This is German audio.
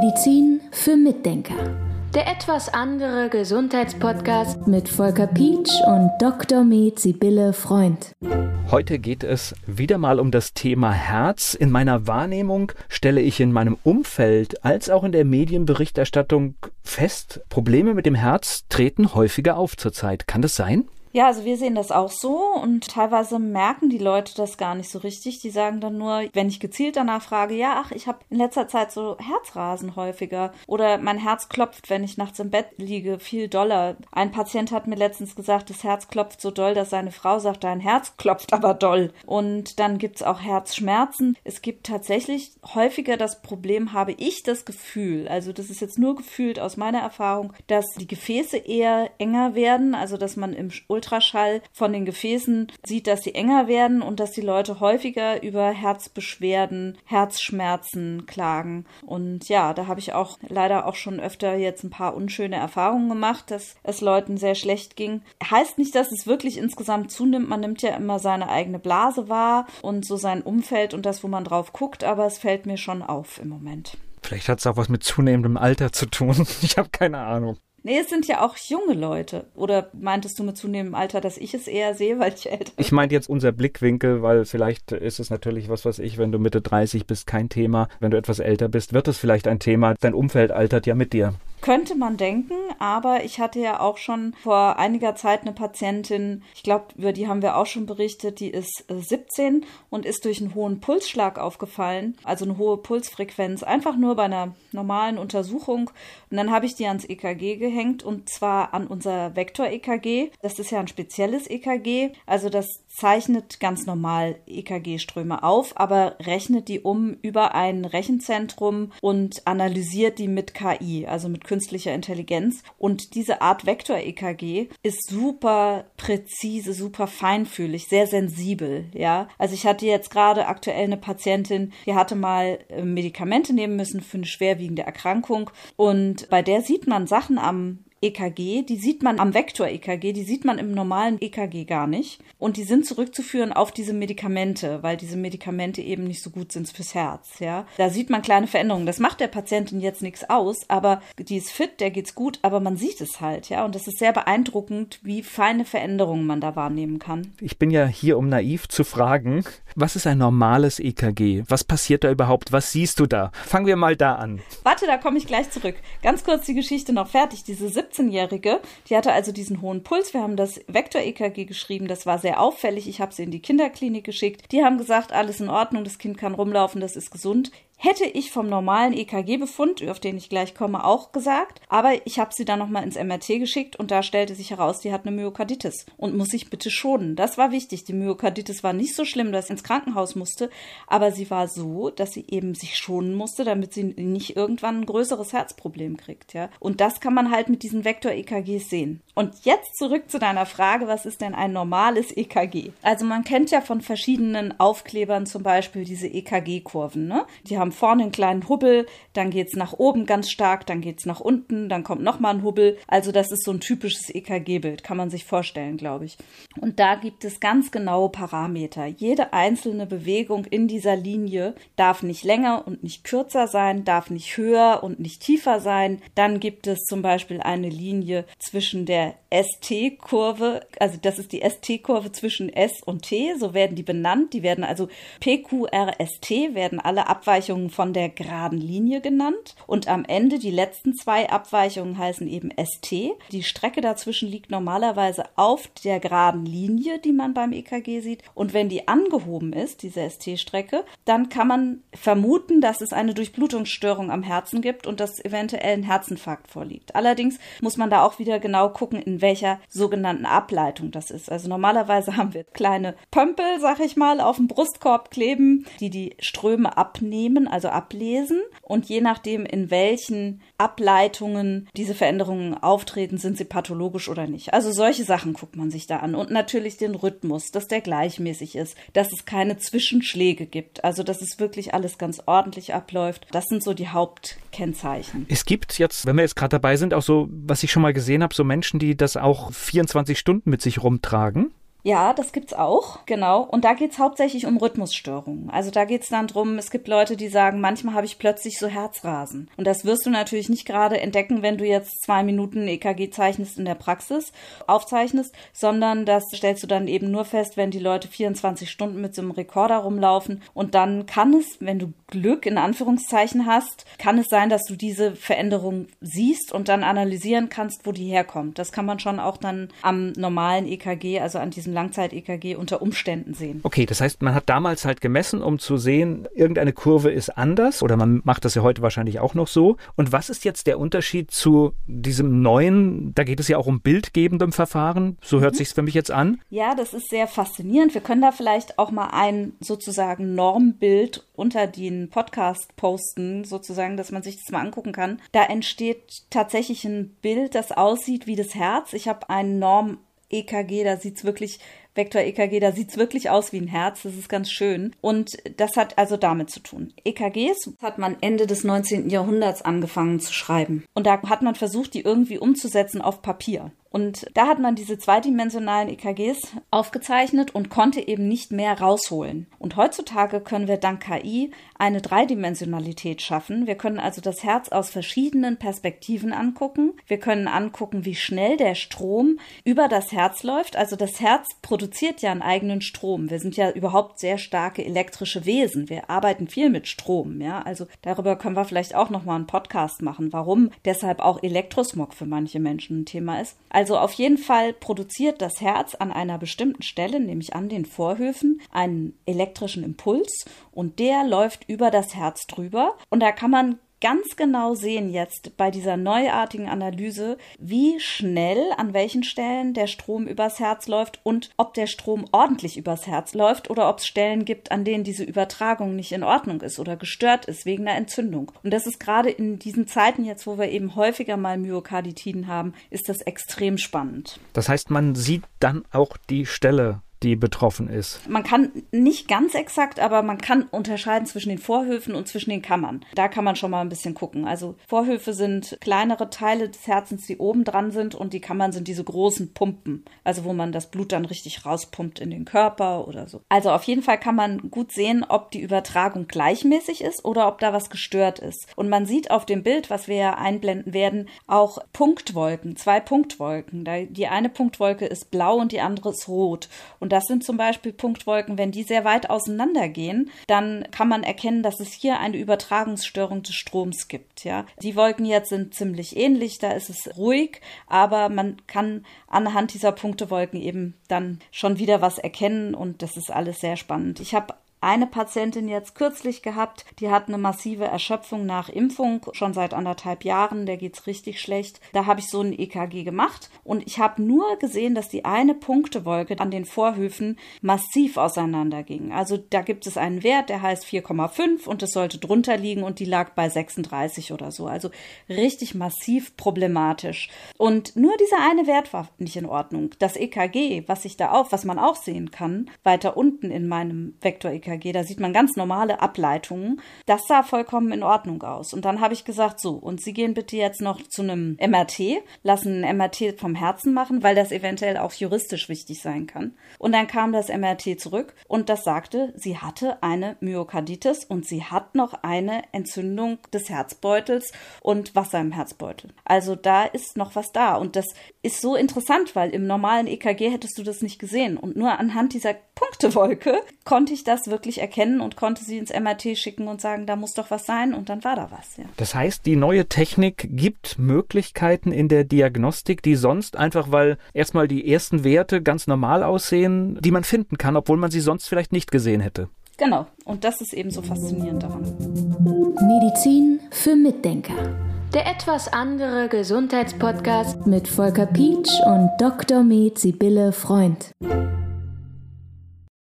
Medizin für Mitdenker. Der etwas andere Gesundheitspodcast mit Volker Pietsch und Dr. Med Sibylle Freund. Heute geht es wieder mal um das Thema Herz. In meiner Wahrnehmung stelle ich in meinem Umfeld als auch in der Medienberichterstattung fest, Probleme mit dem Herz treten häufiger auf zurzeit. Kann das sein? Ja, also wir sehen das auch so und teilweise merken die Leute das gar nicht so richtig. Die sagen dann nur, wenn ich gezielt danach frage, ja, ach, ich habe in letzter Zeit so Herzrasen häufiger oder mein Herz klopft, wenn ich nachts im Bett liege, viel doller. Ein Patient hat mir letztens gesagt, das Herz klopft so doll, dass seine Frau sagt, dein Herz klopft aber doll. Und dann gibt's auch Herzschmerzen. Es gibt tatsächlich häufiger das Problem, habe ich das Gefühl, also das ist jetzt nur gefühlt aus meiner Erfahrung, dass die Gefäße eher enger werden, also dass man im Ultraschall von den Gefäßen sieht, dass sie enger werden und dass die Leute häufiger über Herzbeschwerden, Herzschmerzen klagen. Und ja, da habe ich auch leider auch schon öfter jetzt ein paar unschöne Erfahrungen gemacht, dass es Leuten sehr schlecht ging. Heißt nicht, dass es wirklich insgesamt zunimmt. Man nimmt ja immer seine eigene Blase wahr und so sein Umfeld und das, wo man drauf guckt, aber es fällt mir schon auf im Moment. Vielleicht hat es auch was mit zunehmendem Alter zu tun. Ich habe keine Ahnung. Nee, es sind ja auch junge Leute. Oder meintest du mit zunehmendem Alter, dass ich es eher sehe, weil ich älter bin? Ich meinte jetzt unser Blickwinkel, weil vielleicht ist es natürlich was, was ich, wenn du Mitte 30 bist, kein Thema. Wenn du etwas älter bist, wird es vielleicht ein Thema. Dein Umfeld altert ja mit dir. Könnte man denken, aber ich hatte ja auch schon vor einiger Zeit eine Patientin, ich glaube, über die haben wir auch schon berichtet, die ist 17 äh, und ist durch einen hohen Pulsschlag aufgefallen, also eine hohe Pulsfrequenz, einfach nur bei einer normalen Untersuchung. Und dann habe ich die ans EKG gehängt und zwar an unser Vektor-EKG. Das ist ja ein spezielles EKG, also das zeichnet ganz normal EKG-Ströme auf, aber rechnet die um über ein Rechenzentrum und analysiert die mit KI, also mit künstlicher Intelligenz. Und diese Art Vektor-EKG ist super präzise, super feinfühlig, sehr sensibel, ja. Also ich hatte jetzt gerade aktuell eine Patientin, die hatte mal äh, Medikamente nehmen müssen für eine schwerwiegende Erkrankung und bei der sieht man Sachen am EKG, die sieht man am Vektor-EKG, die sieht man im normalen EKG gar nicht. Und die sind zurückzuführen auf diese Medikamente, weil diese Medikamente eben nicht so gut sind fürs Herz, ja. Da sieht man kleine Veränderungen. Das macht der Patientin jetzt nichts aus, aber die ist fit, der geht's gut, aber man sieht es halt, ja. Und das ist sehr beeindruckend, wie feine Veränderungen man da wahrnehmen kann. Ich bin ja hier, um naiv zu fragen, was ist ein normales EKG? Was passiert da überhaupt? Was siehst du da? Fangen wir mal da an. Warte, da komme ich gleich zurück. Ganz kurz die Geschichte noch fertig. Diese 17-Jährige, die hatte also diesen hohen Puls. Wir haben das Vektor-EKG geschrieben. Das war sehr auffällig. Ich habe sie in die Kinderklinik geschickt. Die haben gesagt, alles in Ordnung, das Kind kann rumlaufen, das ist gesund. Hätte ich vom normalen EKG-Befund, auf den ich gleich komme, auch gesagt, aber ich habe sie dann nochmal ins MRT geschickt und da stellte sich heraus, die hat eine Myokarditis und muss sich bitte schonen. Das war wichtig. Die Myokarditis war nicht so schlimm, dass sie ins Krankenhaus musste, aber sie war so, dass sie eben sich schonen musste, damit sie nicht irgendwann ein größeres Herzproblem kriegt, ja. Und das kann man halt mit diesen Vektor-EKGs sehen. Und jetzt zurück zu deiner Frage, was ist denn ein normales EKG? Also man kennt ja von verschiedenen Aufklebern zum Beispiel diese EKG-Kurven, ne? Die haben haben vorne einen kleinen Hubbel, dann geht's nach oben ganz stark, dann geht's nach unten, dann kommt nochmal ein Hubbel. Also das ist so ein typisches EKG-Bild, kann man sich vorstellen, glaube ich. Und da gibt es ganz genaue Parameter. Jede einzelne Bewegung in dieser Linie darf nicht länger und nicht kürzer sein, darf nicht höher und nicht tiefer sein. Dann gibt es zum Beispiel eine Linie zwischen der ST-Kurve, also das ist die ST-Kurve zwischen S und T, so werden die benannt. Die werden also PQRST, werden alle Abweichungen Abweichungen von der geraden Linie genannt. Und am Ende die letzten zwei Abweichungen heißen eben ST. Die Strecke dazwischen liegt normalerweise auf der geraden Linie, die man beim EKG sieht. Und wenn die angehoben ist, diese ST-Strecke, dann kann man vermuten, dass es eine Durchblutungsstörung am Herzen gibt und dass eventuell ein Herzinfarkt vorliegt. Allerdings muss man da auch wieder genau gucken, in welcher sogenannten Ableitung das ist. Also normalerweise haben wir kleine Pömpel, sag ich mal, auf dem Brustkorb kleben, die die Ströme abnehmen also ablesen. Und je nachdem, in welchen Ableitungen diese Veränderungen auftreten, sind sie pathologisch oder nicht. Also solche Sachen guckt man sich da an. Und natürlich den Rhythmus, dass der gleichmäßig ist, dass es keine Zwischenschläge gibt. Also dass es wirklich alles ganz ordentlich abläuft. Das sind so die Hauptkennzeichen. Es gibt jetzt, wenn wir jetzt gerade dabei sind, auch so, was ich schon mal gesehen habe, so Menschen, die das auch 24 Stunden mit sich rumtragen. Ja, das gibt's auch, genau. Und da geht's hauptsächlich um Rhythmusstörungen. Also da geht's dann drum, es gibt Leute, die sagen, manchmal habe ich plötzlich so Herzrasen. Und das wirst du natürlich nicht gerade entdecken, wenn du jetzt zwei Minuten EKG zeichnest in der Praxis, aufzeichnest, sondern das stellst du dann eben nur fest, wenn die Leute 24 Stunden mit so einem Rekorder rumlaufen. Und dann kann es, wenn du Glück in Anführungszeichen hast, kann es sein, dass du diese Veränderung siehst und dann analysieren kannst, wo die herkommt. Das kann man schon auch dann am normalen EKG, also an diesem diesem Langzeit-EKG unter Umständen sehen. Okay, das heißt, man hat damals halt gemessen, um zu sehen, irgendeine Kurve ist anders oder man macht das ja heute wahrscheinlich auch noch so. Und was ist jetzt der Unterschied zu diesem neuen, da geht es ja auch um bildgebendem Verfahren, so hört mhm. sich für mich jetzt an? Ja, das ist sehr faszinierend. Wir können da vielleicht auch mal ein sozusagen Normbild unter den Podcast posten, sozusagen, dass man sich das mal angucken kann. Da entsteht tatsächlich ein Bild, das aussieht wie das Herz. Ich habe einen Norm EKG, da sieht's wirklich, Vektor-EKG, da sieht's wirklich aus wie ein Herz. Das ist ganz schön. Und das hat also damit zu tun. EKGs hat man Ende des 19. Jahrhunderts angefangen zu schreiben. Und da hat man versucht, die irgendwie umzusetzen auf Papier. Und da hat man diese zweidimensionalen EKGs aufgezeichnet und konnte eben nicht mehr rausholen. Und heutzutage können wir dank KI eine Dreidimensionalität schaffen. Wir können also das Herz aus verschiedenen Perspektiven angucken. Wir können angucken, wie schnell der Strom über das Herz läuft. Also das Herz produziert ja einen eigenen Strom. Wir sind ja überhaupt sehr starke elektrische Wesen. Wir arbeiten viel mit Strom, ja. Also darüber können wir vielleicht auch noch mal einen Podcast machen, warum deshalb auch Elektrosmog für manche Menschen ein Thema ist. Also auf jeden Fall produziert das Herz an einer bestimmten Stelle, nämlich an den Vorhöfen, einen elektrischen Impuls und der läuft über das Herz drüber. Und da kann man ganz genau sehen jetzt bei dieser neuartigen Analyse, wie schnell an welchen Stellen der Strom übers Herz läuft und ob der Strom ordentlich übers Herz läuft oder ob es Stellen gibt, an denen diese Übertragung nicht in Ordnung ist oder gestört ist wegen einer Entzündung. Und das ist gerade in diesen Zeiten jetzt, wo wir eben häufiger mal Myokarditiden haben, ist das extrem spannend. Das heißt, man sieht dann auch die Stelle die betroffen ist. Man kann nicht ganz exakt, aber man kann unterscheiden zwischen den Vorhöfen und zwischen den Kammern. Da kann man schon mal ein bisschen gucken. Also Vorhöfe sind kleinere Teile des Herzens, die oben dran sind und die Kammern sind diese großen Pumpen, also wo man das Blut dann richtig rauspumpt in den Körper oder so. Also auf jeden Fall kann man gut sehen, ob die Übertragung gleichmäßig ist oder ob da was gestört ist. Und man sieht auf dem Bild, was wir ja einblenden werden, auch Punktwolken, zwei Punktwolken. Die eine Punktwolke ist blau und die andere ist rot. Und und das sind zum Beispiel Punktwolken, wenn die sehr weit auseinander gehen, dann kann man erkennen, dass es hier eine Übertragungsstörung des Stroms gibt. Ja, die Wolken jetzt sind ziemlich ähnlich, da ist es ruhig, aber man kann anhand dieser Punktewolken eben dann schon wieder was erkennen und das ist alles sehr spannend. Ich habe eine Patientin jetzt kürzlich gehabt, die hat eine massive Erschöpfung nach Impfung, schon seit anderthalb Jahren, der geht's richtig schlecht. Da habe ich so ein EKG gemacht und ich habe nur gesehen, dass die eine Punktewolke an den Vorhöfen massiv auseinanderging. Also da gibt es einen Wert, der heißt 4,5 und es sollte drunter liegen und die lag bei 36 oder so. Also richtig massiv problematisch. Und nur dieser eine Wert war nicht in Ordnung. Das EKG, was ich da auf, was man auch sehen kann, weiter unten in meinem Vektor-EKG, EKG, da sieht man ganz normale Ableitungen. Das sah vollkommen in Ordnung aus. Und dann habe ich gesagt, so, und Sie gehen bitte jetzt noch zu einem MRT, lassen ein MRT vom Herzen machen, weil das eventuell auch juristisch wichtig sein kann. Und dann kam das MRT zurück und das sagte, sie hatte eine Myokarditis und sie hat noch eine Entzündung des Herzbeutels und Wasser im Herzbeutel. Also da ist noch was da. Und das ist so interessant, weil im normalen EKG hättest du das nicht gesehen. Und nur anhand dieser Punktewolke konnte ich das wirklich erkennen und konnte sie ins MRT schicken und sagen, da muss doch was sein und dann war da was. Ja. Das heißt, die neue Technik gibt Möglichkeiten in der Diagnostik, die sonst einfach, weil erstmal die ersten Werte ganz normal aussehen, die man finden kann, obwohl man sie sonst vielleicht nicht gesehen hätte. Genau, und das ist eben so faszinierend daran. Medizin für Mitdenker. Der etwas andere Gesundheitspodcast mit Volker Pietsch und Dr. Med Sibylle Freund.